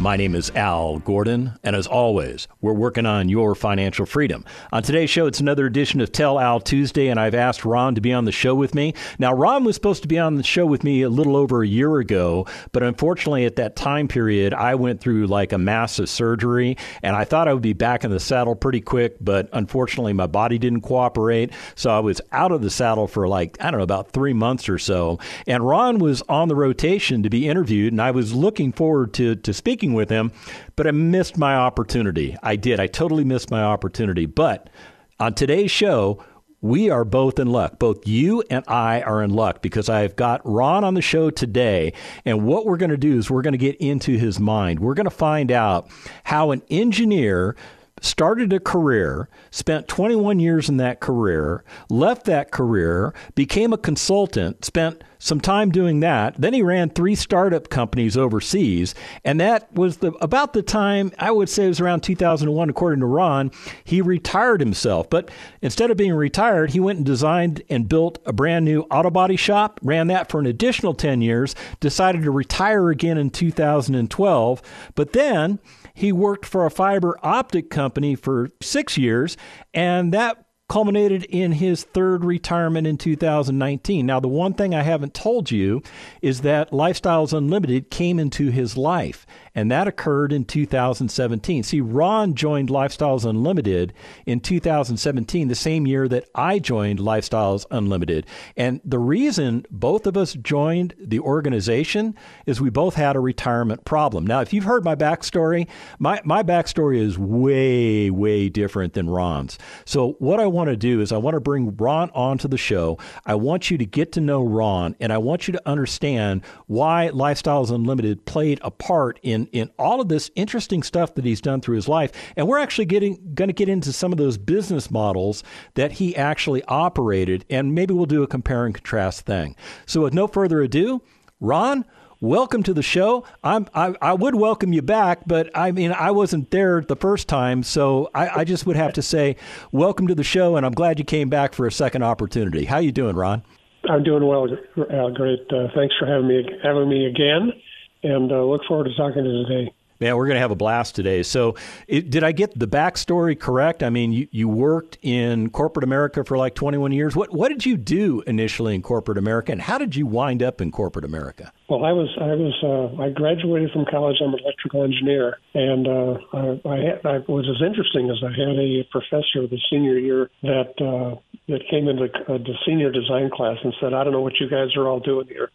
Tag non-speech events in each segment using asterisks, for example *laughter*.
My name is Al Gordon, and as always, we're working on your financial freedom. On today's show, it's another edition of Tell Al Tuesday, and I've asked Ron to be on the show with me. Now, Ron was supposed to be on the show with me a little over a year ago, but unfortunately, at that time period, I went through like a massive surgery, and I thought I would be back in the saddle pretty quick, but unfortunately, my body didn't cooperate, so I was out of the saddle for like, I don't know, about three months or so. And Ron was on the rotation to be interviewed, and I was looking forward to, to speaking with him, but I missed my opportunity. I did. I totally missed my opportunity. But on today's show, we are both in luck. Both you and I are in luck because I've got Ron on the show today. And what we're going to do is we're going to get into his mind. We're going to find out how an engineer started a career, spent 21 years in that career, left that career, became a consultant, spent some time doing that. Then he ran three startup companies overseas, and that was the about the time I would say it was around 2001 according to Ron, he retired himself. But instead of being retired, he went and designed and built a brand new auto body shop, ran that for an additional 10 years, decided to retire again in 2012, but then he worked for a fiber optic company for six years, and that culminated in his third retirement in 2019. Now, the one thing I haven't told you is that Lifestyles Unlimited came into his life and that occurred in 2017. See, Ron joined Lifestyles Unlimited in 2017, the same year that I joined Lifestyles Unlimited. And the reason both of us joined the organization is we both had a retirement problem. Now, if you've heard my backstory, my, my backstory is way, way different than Ron's. So, what I want to do is I want to bring Ron onto the show. I want you to get to know Ron, and I want you to understand why Lifestyles Unlimited played a part in in in all of this interesting stuff that he's done through his life. And we're actually getting going to get into some of those business models that he actually operated, and maybe we'll do a compare and contrast thing. So, with no further ado, Ron. Welcome to the show. I'm, I, I would welcome you back, but I mean, I wasn't there the first time, so I, I just would have to say, welcome to the show, and I'm glad you came back for a second opportunity. How you doing, Ron? I'm doing well, Al. Great. Uh, thanks for having me having me again and uh, look forward to talking to you today. Man, we're going to have a blast today. So, it, did I get the backstory correct? I mean, you, you worked in corporate America for like 21 years. What what did you do initially in corporate America, and how did you wind up in corporate America? Well, I was I was uh, I graduated from college. I'm an electrical engineer, and uh, I, I, had, I was as interesting as I had a professor the senior year that uh, that came into uh, the senior design class and said, "I don't know what you guys are all doing here."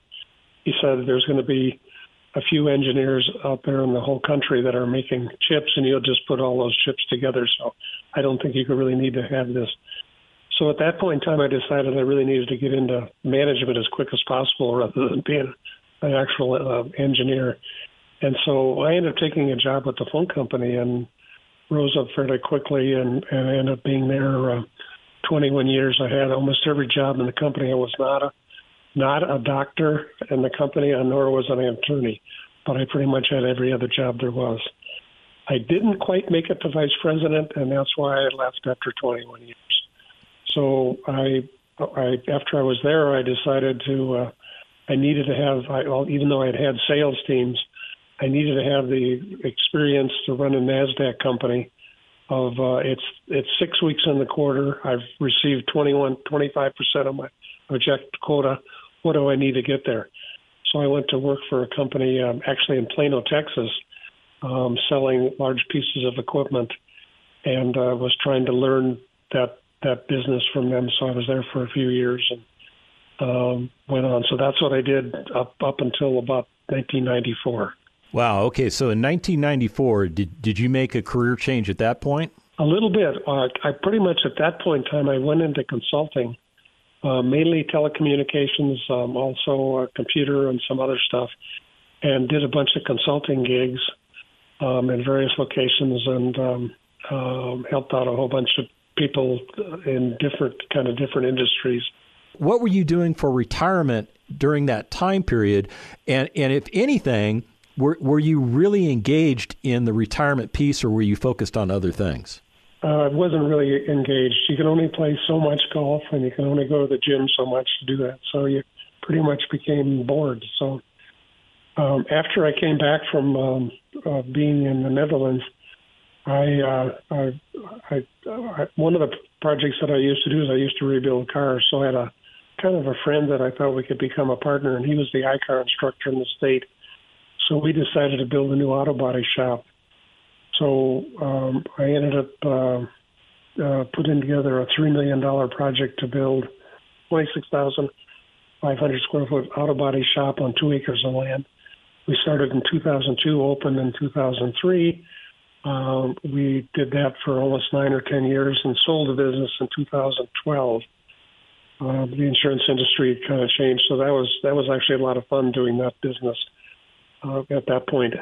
He said, "There's going to be a few engineers out there in the whole country that are making chips, and you'll just put all those chips together. So I don't think you could really need to have this. So at that point in time, I decided I really needed to get into management as quick as possible rather than being an actual uh, engineer. And so I ended up taking a job with the phone company and rose up fairly quickly and, and ended up being there uh, 21 years. I had almost every job in the company. I was not a not a doctor in the company, nor was I an attorney, but I pretty much had every other job there was. I didn't quite make it to vice president, and that's why I left after 21 years. So I, I after I was there, I decided to, uh, I needed to have, I, well, even though I had had sales teams, I needed to have the experience to run a Nasdaq company. Of uh, it's it's six weeks in the quarter. I've received 21, 25 percent of my project quota what do I need to get there? So I went to work for a company um, actually in Plano, Texas, um, selling large pieces of equipment, and uh, was trying to learn that that business from them. So I was there for a few years and um, went on. So that's what I did up up until about 1994. Wow. Okay. So in 1994, did did you make a career change at that point? A little bit. Uh, I pretty much at that point in time I went into consulting uh, mainly telecommunications, um, also uh, computer and some other stuff, and did a bunch of consulting gigs. um, in various locations and um, um, helped out a whole bunch of people in different kind of different industries. What were you doing for retirement during that time period? And and if anything, were were you really engaged in the retirement piece, or were you focused on other things? Uh, I wasn't really engaged. You can only play so much golf, and you can only go to the gym so much to do that. So you pretty much became bored. So um, after I came back from um, uh, being in the Netherlands, I, uh, I, I, I, one of the projects that I used to do is I used to rebuild cars. So I had a kind of a friend that I thought we could become a partner, and he was the I-CAR instructor in the state. So we decided to build a new auto body shop. So um, I ended up uh, uh, putting together a three million dollar project to build 26,500 square foot auto body shop on two acres of land. We started in 2002, opened in 2003. Um, we did that for almost nine or ten years and sold the business in 2012. Uh, the insurance industry kind of changed, so that was that was actually a lot of fun doing that business uh, at that point.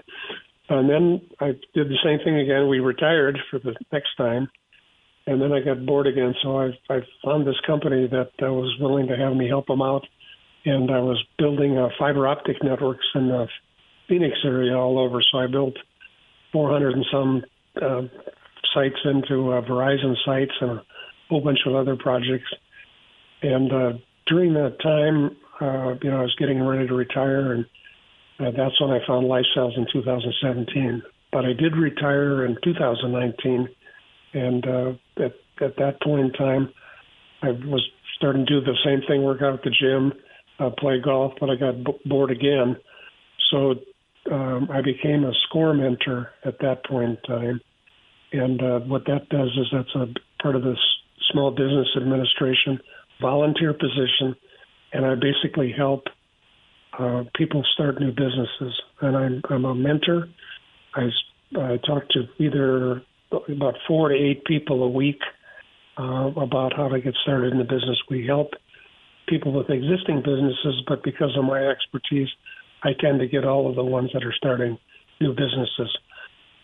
And then I did the same thing again. We retired for the next time, and then I got bored again. So I, I found this company that uh, was willing to have me help them out, and I was building uh, fiber optic networks in the Phoenix area all over. So I built 400 and some uh, sites into uh, Verizon sites and a whole bunch of other projects. And uh, during that time, uh, you know, I was getting ready to retire, and uh, that's when I found Lifestyles in 2017. But I did retire in 2019, and uh, at at that point in time, I was starting to do the same thing, work out at the gym, uh, play golf, but I got b- bored again. So um, I became a SCORE mentor at that point in time. And uh, what that does is that's a part of this small business administration volunteer position, and I basically help uh, people start new businesses. And I'm, I'm a mentor. I, talk to either about four to eight people a week uh, about how to get started in the business. We help people with existing businesses, but because of my expertise, I tend to get all of the ones that are starting new businesses.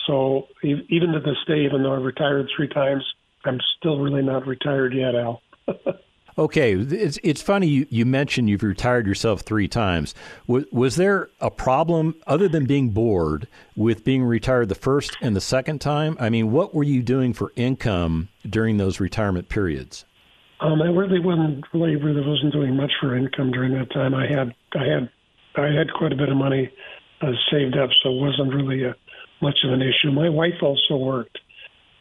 So even to this day, even though I've retired three times, I'm still really not retired yet, Al. *laughs* okay, it's it's funny you, you mentioned you've retired yourself three times. Was, was there a problem other than being bored with being retired the first and the second time? I mean, what were you doing for income during those retirement periods? Um, I really wasn't really really wasn't doing much for income during that time. I had I had I had quite a bit of money uh, saved up, so it wasn't really a, much of an issue. My wife also worked.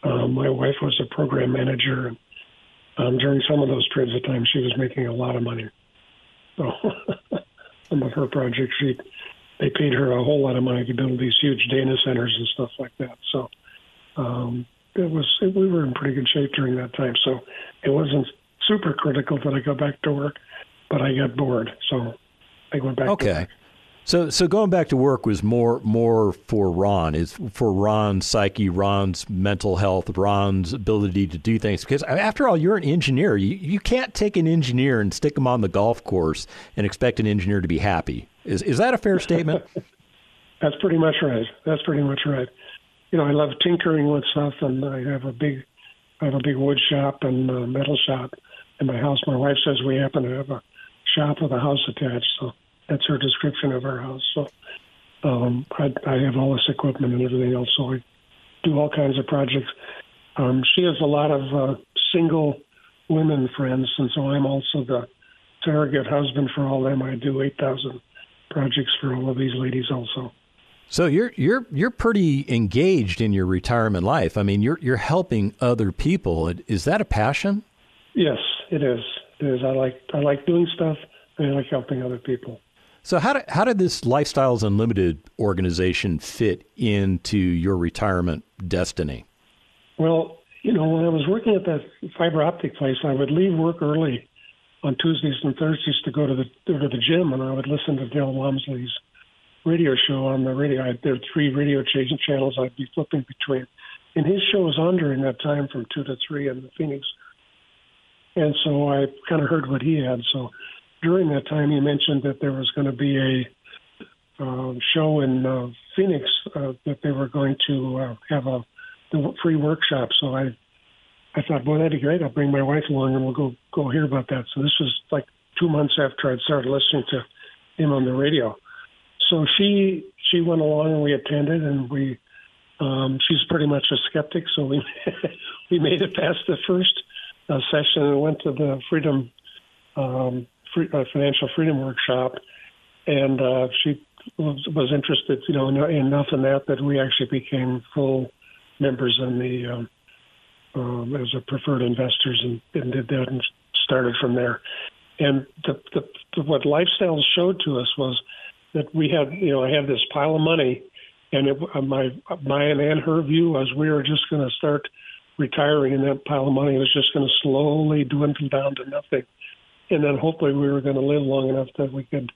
Um, my wife was a program manager, and um, during some of those periods of time, she was making a lot of money. So *laughs* some of her projects, she they paid her a whole lot of money to build these huge data centers and stuff like that. So um, it was it, we were in pretty good shape during that time. So it wasn't super critical that I go back to work, but I got bored. So I went back. Okay. So, so going back to work was more more for Ron. Is for Ron's psyche, Ron's mental health, Ron's ability to do things. Because after all, you're an engineer. You you can't take an engineer and stick him on the golf course and expect an engineer to be happy. Is is that a fair statement? *laughs* That's pretty much right. That's pretty much right. You know, I love tinkering with stuff, and I have a big, I have a big wood shop and a metal shop in my house. My wife says we happen to have a shop with a house attached. So that's her description of our house. So um, I, I have all this equipment and everything else. So I do all kinds of projects. Um, she has a lot of uh, single women friends, and so I'm also the surrogate husband for all them. I do 8,000 projects for all of these ladies also. So you're you're you're pretty engaged in your retirement life. I mean, you're you're helping other people. Is that a passion? Yes, it is is I like I like doing stuff and I like helping other people. So how did how did this Lifestyles Unlimited organization fit into your retirement destiny? Well, you know, when I was working at that fiber optic place, I would leave work early on Tuesdays and Thursdays to go to the to the gym, and I would listen to Del Walmsley's radio show on the radio. I, there are three radio channels I'd be flipping between, and his show was on during that time from two to three in the Phoenix and so I kind of heard what he had. So during that time, he mentioned that there was going to be a uh, show in uh, Phoenix uh, that they were going to uh, have a the free workshop. So I I thought, boy, that'd be great. I'll bring my wife along and we'll go go hear about that. So this was like two months after I'd started listening to him on the radio. So she she went along and we attended and we um, she's pretty much a skeptic, so we *laughs* we made it past the first uh, session and went to the Freedom um, free, uh, Financial Freedom Workshop, and uh, she was, was interested, you know, enough in that that we actually became full members in the um, um, as a preferred investors and, and did that and started from there. And the, the, the, what lifestyles showed to us was that we had, you know, I had this pile of money, and it, uh, my mine and her view was we were just going to start retiring, and that pile of money was just going to slowly dwindle down to nothing, and then hopefully we were going to live long enough that we could,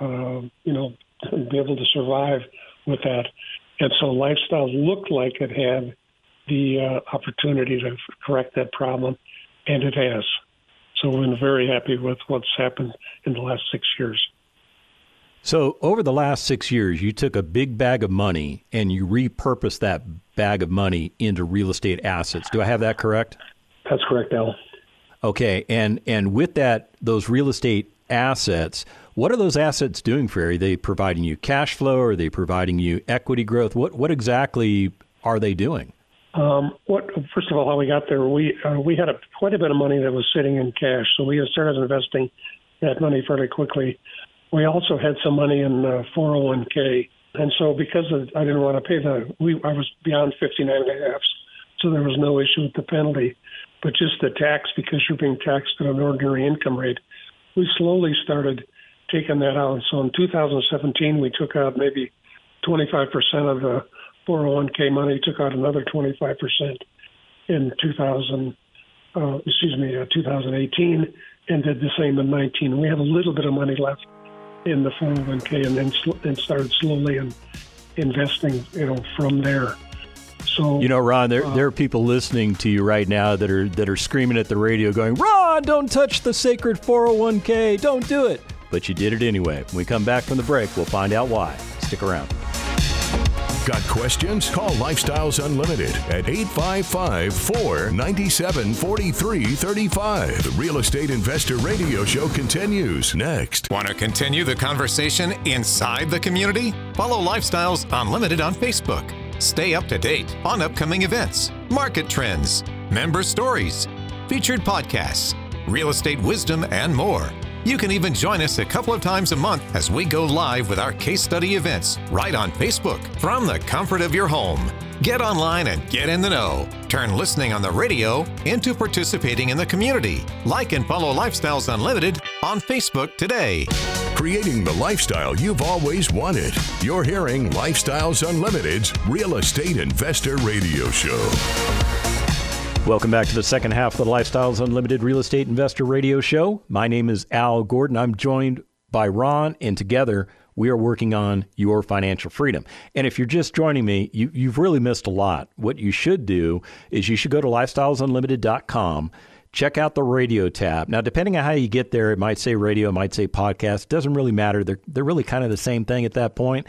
uh, you know, *clears throat* be able to survive with that. And so lifestyles looked like it had the uh, opportunity to correct that problem, and it has. So we've been very happy with what's happened in the last six years. So, over the last six years, you took a big bag of money and you repurposed that bag of money into real estate assets. Do I have that correct? That's correct, Al. Okay, and and with that, those real estate assets, what are those assets doing for you? Are they providing you cash flow? Are they providing you equity growth? What what exactly are they doing? Um, what first of all, how we got there? We uh, we had a, quite a bit of money that was sitting in cash, so we started investing that money fairly quickly. We also had some money in uh, 401k, and so because of, I didn't want to pay the, we I was beyond 59 and a half, so there was no issue with the penalty, but just the tax because you're being taxed at an ordinary income rate. We slowly started taking that out. So in 2017, we took out maybe 25% of the 401k money, took out another 25% in 2000, uh, excuse me, uh, 2018, and did the same in 19. We have a little bit of money left in the 401k, and then sl- and started slowly in, investing, you know, from there. So you know, Ron, there uh, there are people listening to you right now that are that are screaming at the radio, going, "Ron, don't touch the sacred 401k, don't do it." But you did it anyway. When we come back from the break, we'll find out why. Stick around. Got questions? Call Lifestyles Unlimited at 855 497 4335. The Real Estate Investor Radio Show continues next. Want to continue the conversation inside the community? Follow Lifestyles Unlimited on Facebook. Stay up to date on upcoming events, market trends, member stories, featured podcasts, real estate wisdom, and more. You can even join us a couple of times a month as we go live with our case study events right on Facebook from the comfort of your home. Get online and get in the know. Turn listening on the radio into participating in the community. Like and follow Lifestyles Unlimited on Facebook today. Creating the lifestyle you've always wanted. You're hearing Lifestyles Unlimited's Real Estate Investor Radio Show. Welcome back to the second half of the Lifestyles Unlimited Real Estate Investor Radio Show. My name is Al Gordon. I'm joined by Ron, and together we are working on your financial freedom. And if you're just joining me, you, you've really missed a lot. What you should do is you should go to lifestylesunlimited.com check out the radio tab. Now, depending on how you get there, it might say radio, it might say podcast. It doesn't really matter. They're, they're really kind of the same thing at that point.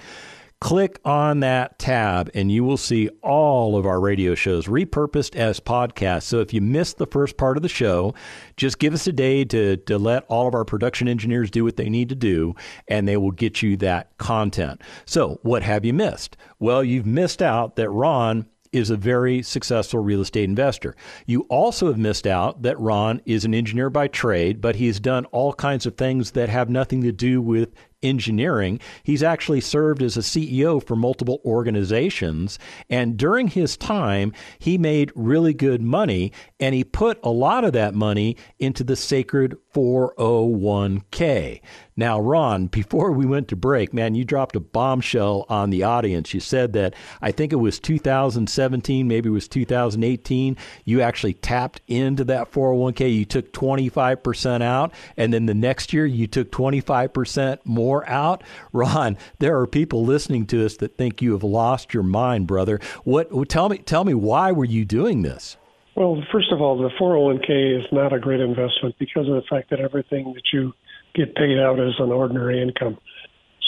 Click on that tab and you will see all of our radio shows repurposed as podcasts. So if you missed the first part of the show, just give us a day to, to let all of our production engineers do what they need to do, and they will get you that content. So, what have you missed? Well, you've missed out that Ron is a very successful real estate investor. You also have missed out that Ron is an engineer by trade, but he's done all kinds of things that have nothing to do with engineering. He's actually served as a CEO for multiple organizations. And during his time, he made really good money and he put a lot of that money into the sacred 401k. Now, Ron, before we went to break, man, you dropped a bombshell on the audience. You said that I think it was 2017, maybe it was 2018, you actually tapped into that 401k. You took 25% out, and then the next year you took 25% more out. Ron, there are people listening to us that think you have lost your mind, brother. What tell me tell me why were you doing this? Well, first of all, the 401k is not a great investment because of the fact that everything that you get paid out as an ordinary income.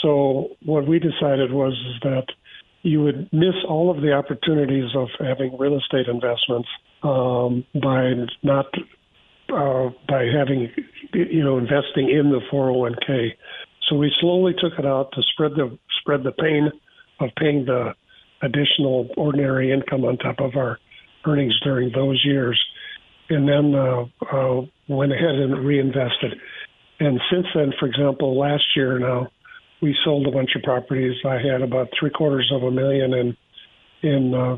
So what we decided was that you would miss all of the opportunities of having real estate investments um, by not uh, by having you know investing in the 401k. So we slowly took it out to spread the spread the pain of paying the additional ordinary income on top of our earnings during those years, and then uh, uh, went ahead and reinvested. And since then, for example, last year now, we sold a bunch of properties. I had about three quarters of a million in in uh,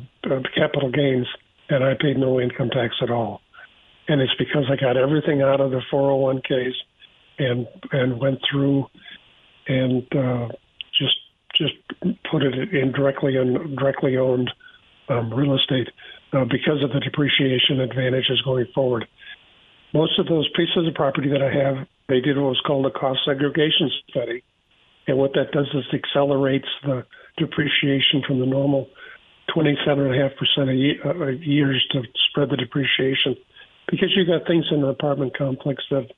capital gains, and I paid no income tax at all. And it's because I got everything out of the 401ks and and went through and uh, just just put it in directly in directly owned um, real estate uh, because of the depreciation advantages going forward. Most of those pieces of property that I have, they did what was called a cost segregation study, and what that does is accelerates the depreciation from the normal 27.5% a year, uh, years to spread the depreciation. Because you've got things in the apartment complex that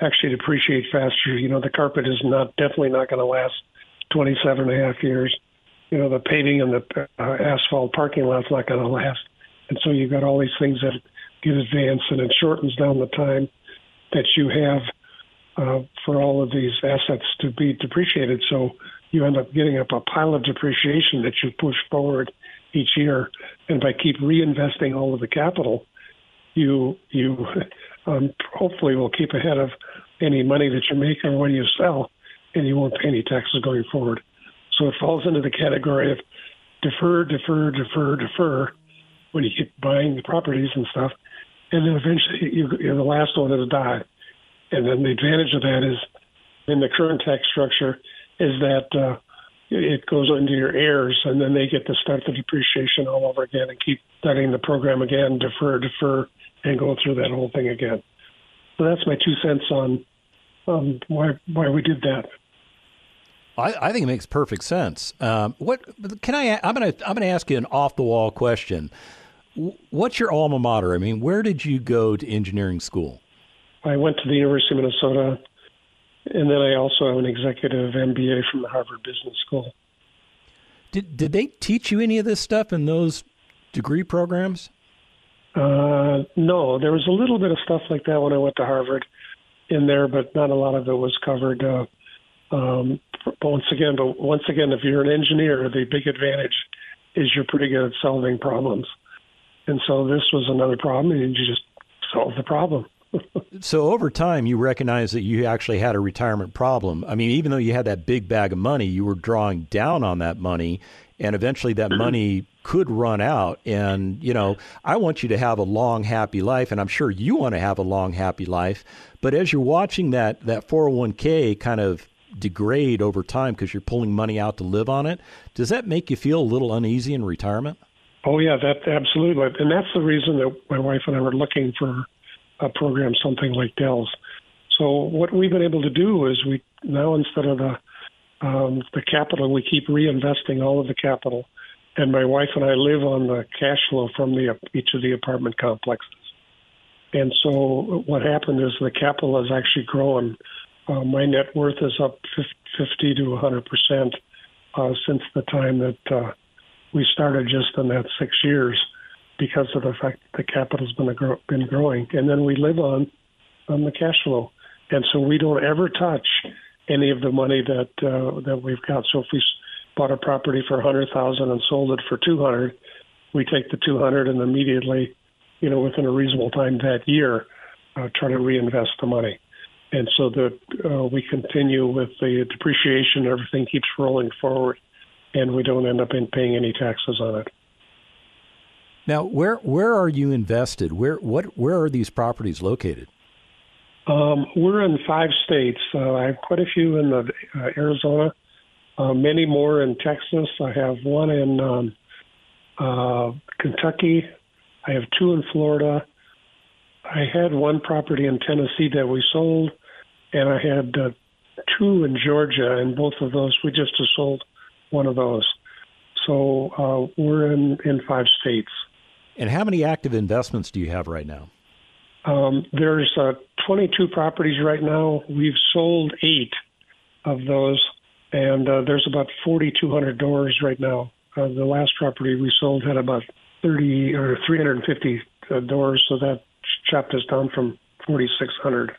actually depreciate faster. You know, the carpet is not definitely not going to last 27 and a half years. You know, the paving and the uh, asphalt parking lot's not going to last. And so you've got all these things that get advanced and it shortens down the time that you have uh, for all of these assets to be depreciated. So you end up getting up a pile of depreciation that you push forward each year, and by keep reinvesting all of the capital, you you *laughs* um, hopefully will keep ahead of any money that you make or when you sell, and you won't pay any taxes going forward. So it falls into the category of defer, defer, defer, defer when you keep buying the properties and stuff, and then eventually you, you're the last one to die. And then the advantage of that is in the current tax structure is that uh, it goes into your heirs, and then they get to start the depreciation all over again and keep starting the program again, defer, defer, and go through that whole thing again. So that's my two cents on um, why why we did that. I, I think it makes perfect sense. Um, what can I? I'm gonna I'm gonna ask you an off the wall question. What's your alma mater? I mean, where did you go to engineering school? I went to the University of Minnesota, and then I also have an executive MBA from the Harvard Business School. Did did they teach you any of this stuff in those degree programs? Uh, no, there was a little bit of stuff like that when I went to Harvard in there, but not a lot of it was covered. Uh, um, once again, but once again, if you're an engineer, the big advantage is you're pretty good at solving problems. And so this was another problem, and you just solve the problem. So over time, you recognize that you actually had a retirement problem. I mean, even though you had that big bag of money, you were drawing down on that money, and eventually that mm-hmm. money could run out. And, you know, I want you to have a long, happy life, and I'm sure you want to have a long, happy life. But as you're watching that, that 401k kind of degrade over time because you're pulling money out to live on it, does that make you feel a little uneasy in retirement? Oh, yeah, that absolutely. And that's the reason that my wife and I were looking for a program, something like Del's. So what we've been able to do is we now instead of the um, the capital, we keep reinvesting all of the capital and my wife and I live on the cash flow from the each of the apartment complexes. And so what happened is the capital has actually grown. Uh, my net worth is up 50 to 100 percent uh, since the time that uh, we started, just in that six years, because of the fact that the capital's been gro- been growing. And then we live on on the cash flow, and so we don't ever touch any of the money that uh, that we've got. So if we bought a property for a hundred thousand and sold it for two hundred, we take the two hundred and immediately, you know, within a reasonable time that year, uh, try to reinvest the money. And so that uh, we continue with the depreciation, everything keeps rolling forward, and we don't end up in paying any taxes on it. Now, where where are you invested? Where what where are these properties located? Um, we're in five states. Uh, I have quite a few in the, uh, Arizona, uh, many more in Texas. I have one in um, uh, Kentucky. I have two in Florida. I had one property in Tennessee that we sold, and I had uh, two in Georgia, and both of those we just sold one of those. So uh, we're in, in five states. And how many active investments do you have right now? Um, there's uh, 22 properties right now. We've sold eight of those and uh, there's about 4,200 doors right now uh, the last property we sold had about 30 or 350 uh, doors, so that chopped us down from 4,600.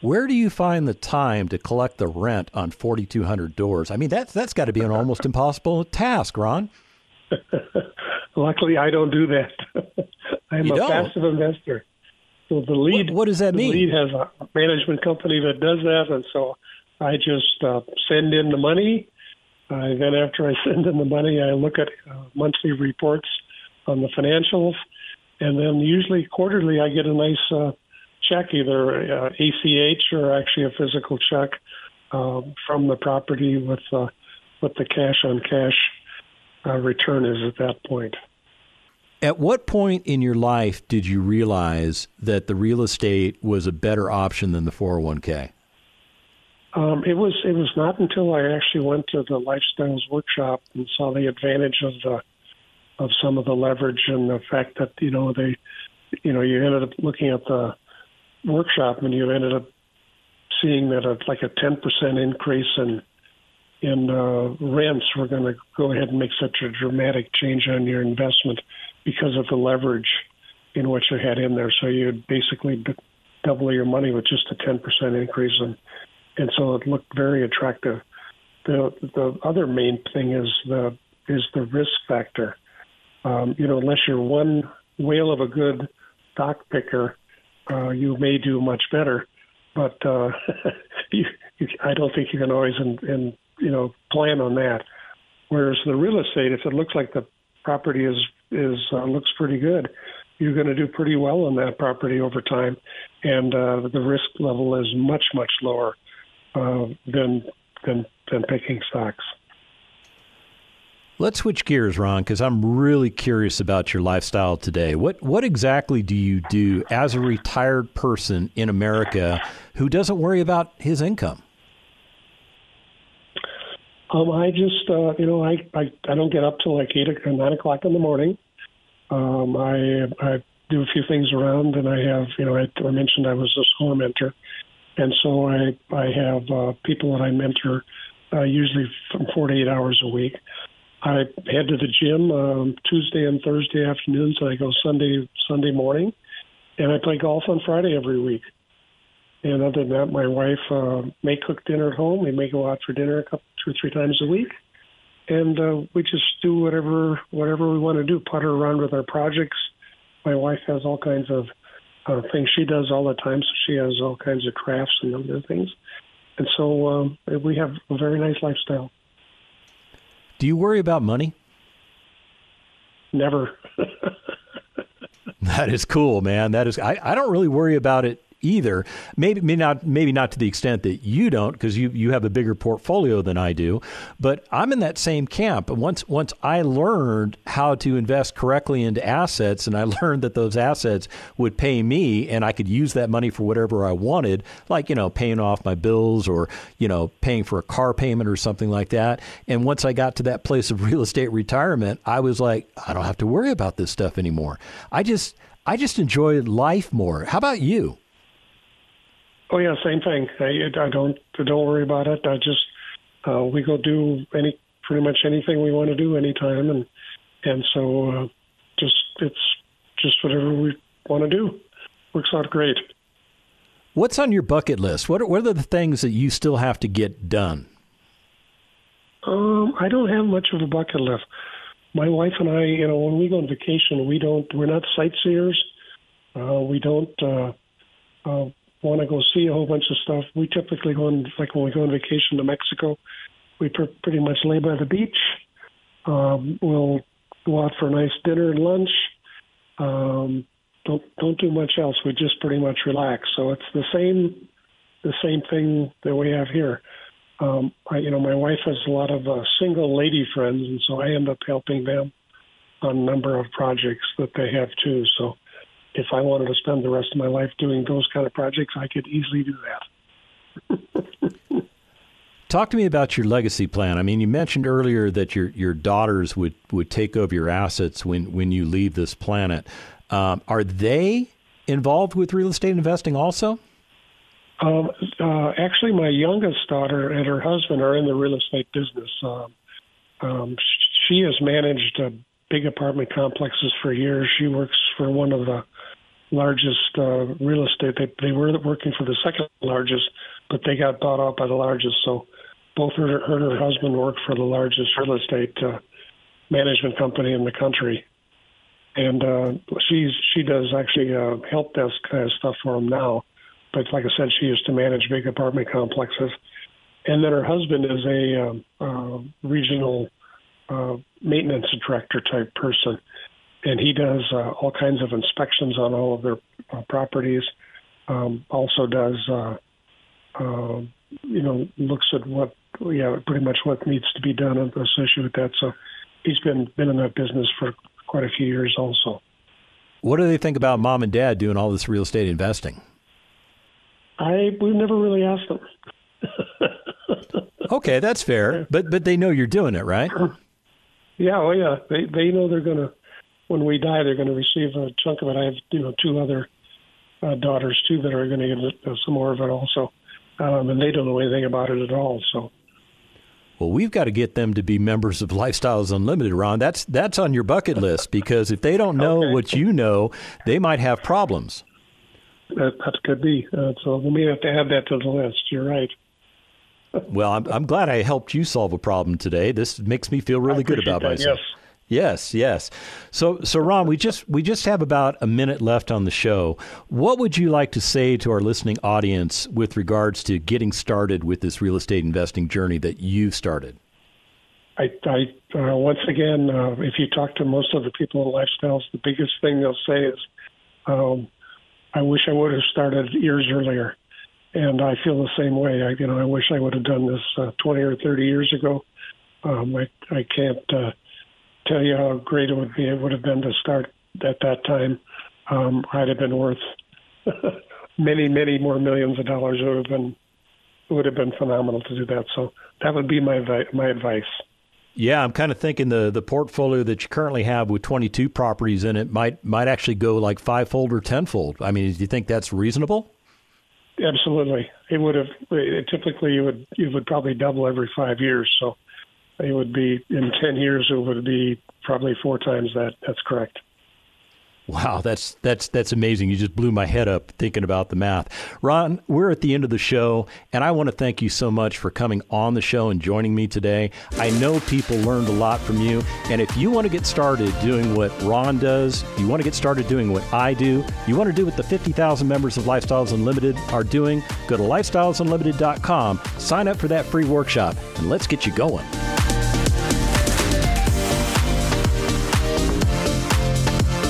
Where do you find the time to collect the rent on 4,200 doors? I mean, that's that's got to be an almost impossible task, Ron. *laughs* Luckily, I don't do that. *laughs* I'm you a don't? passive investor. So the lead. What, what does that the mean? lead has a management company that does that, and so I just uh, send in the money. Uh, then after I *laughs* send in the money, I look at uh, monthly reports on the financials, and then usually quarterly I get a nice uh, check, either uh, ACH or actually a physical check uh, from the property with uh, what the cash on cash uh, return is at that point. At what point in your life did you realize that the real estate was a better option than the 401k? Um, it was it was not until I actually went to the lifestyles workshop and saw the advantage of the of some of the leverage and the fact that you know they you know you ended up looking at the workshop and you ended up seeing that a, like a ten percent increase in in uh, rents were going to go ahead and make such a dramatic change on your investment because of the leverage in what you had in there. So you'd basically double your money with just a ten percent increase in and so it looked very attractive. The the other main thing is the is the risk factor. Um, you know, unless you're one whale of a good stock picker, uh, you may do much better. But uh, *laughs* you, you, I don't think you can always in, in, you know plan on that. Whereas the real estate, if it looks like the property is is uh, looks pretty good, you're going to do pretty well on that property over time, and uh, the risk level is much much lower uh, than than than picking stocks. Let's switch gears, Ron, because I'm really curious about your lifestyle today. What what exactly do you do as a retired person in America who doesn't worry about his income? Um, I just uh, you know I, I I don't get up till like eight or nine o'clock in the morning. Um, I I do a few things around, and I have you know I, I mentioned I was a SCORE mentor, and so I I have uh, people that I mentor uh, usually from four to eight hours a week. I head to the gym um, Tuesday and Thursday afternoons, and I go Sunday Sunday morning, and I play golf on Friday every week. And other than that, my wife uh, may cook dinner at home. We may go out for dinner a couple, two or three times a week, and uh, we just do whatever whatever we want to do. Putter around with our projects. My wife has all kinds of uh, things she does all the time. So she has all kinds of crafts and other things, and so um, we have a very nice lifestyle. Do you worry about money? Never. *laughs* That is cool, man. That is I, I don't really worry about it either. Maybe, maybe not maybe not to the extent that you don't because you you have a bigger portfolio than I do. But I'm in that same camp. Once once I learned how to invest correctly into assets, and I *laughs* learned that those assets would pay me, and I could use that money for whatever I wanted, like you know paying off my bills or you know paying for a car payment or something like that. And once I got to that place of *laughs* real estate retirement, I was like, I don't have to worry about this stuff anymore. I just I just enjoy life more. How about you? Oh yeah, same thing. I, I don't don't worry about it. I just uh, we go do any pretty much anything we want to do anytime, and and so uh, just it's just whatever we want to do. Works out great. What's on your bucket list? What are, what are the things that you still have to get done? Um, I don't have much of a bucket list. My wife and I, you know, when we go on vacation, we don't. We're not sightseers. Uh, we don't uh, uh, want to go see a whole bunch of stuff. We typically go on, like when we go on vacation to Mexico, we pr- pretty much lay by the beach. Um, we'll go out for a nice dinner and lunch. Um, don't don't do much else. We just pretty much relax. So it's the same the same thing that we have here. Um, I, you know, my wife has a lot of uh, single lady friends, and so I end up helping them on a number of projects that they have too. So if I wanted to spend the rest of my life doing those kind of projects, I could easily do that. *laughs* Talk to me about your legacy plan. I mean, you mentioned earlier that your your daughters would, would take over your assets when, when you leave this planet. Um, are they involved with real estate investing also? Um, uh, actually, my youngest daughter and her husband are in the real estate business. Um, um, she has managed uh, big apartment complexes for years. She works for one of the largest uh, real estate. They they were working for the second largest, but they got bought out by the largest. So both her, her and her husband work for the largest real estate uh, management company in the country. And uh, she's she does actually uh, help desk kind of stuff for them now. But like I said, she used to manage big apartment complexes. And then her husband is a um, uh, regional uh, maintenance director type person, and he does uh, all kinds of inspections on all of their uh, properties. Um, also does, uh, uh, you know, looks at what, yeah, pretty much what needs to be done associated with that. So he's been been in that business for quite a few years, also. What do they think about mom and dad doing all this real estate investing? I we've never really asked them. *laughs* okay, that's fair, but but they know you're doing it, right? Yeah, oh yeah. They they know they're gonna when we die they're gonna receive a chunk of it. I have you know two other uh, daughters too that are gonna get uh, some more of it also, um, and they don't know anything about it at all. So. Well, we've got to get them to be members of Lifestyles Unlimited, Ron. That's that's on your bucket list because if they don't know okay. what you know, they might have problems. That, that could be. Uh, so we may have to add that to the list. You're right well, I'm, I'm glad I helped you solve a problem today. This makes me feel really good about that, myself. Yes. Yes, yes. So, so Ron, we just we just have about a minute left on the show. What would you like to say to our listening audience with regards to getting started with this real estate investing journey that you've started? I, I uh, once again, uh, if you talk to most of the people in lifestyles, the biggest thing they'll say is, um, "I wish I would have started years earlier." and I feel the same way. I, you know, I wish I would have done this uh, 20 or 30 years ago. Um, I, I can't uh, tell you how great it would be. It would have been to start at that time. Um, I'd have been worth *laughs* many, many more millions of dollars. It would have been, it would have been phenomenal to do that. So that would be my my advice. Yeah, I'm kind of thinking the the portfolio that you currently have with 22 properties in it might might actually go like fivefold or tenfold. I mean, do you think that's reasonable? Absolutely, it would have. Typically, you would you would probably double every five years. So it would be in ten years. It would be probably four times that. That's correct. Wow, that's that's that's amazing. You just blew my head up thinking about the math. Ron, we're at the end of the show, and I want to thank you so much for coming on the show and joining me today. I know people learned a lot from you, and if you want to get started doing what Ron does, you want to get started doing what I do, you want to do what the 50,000 members of Lifestyles Unlimited are doing, go to lifestylesunlimited.com, sign up for that free workshop, and let's get you going.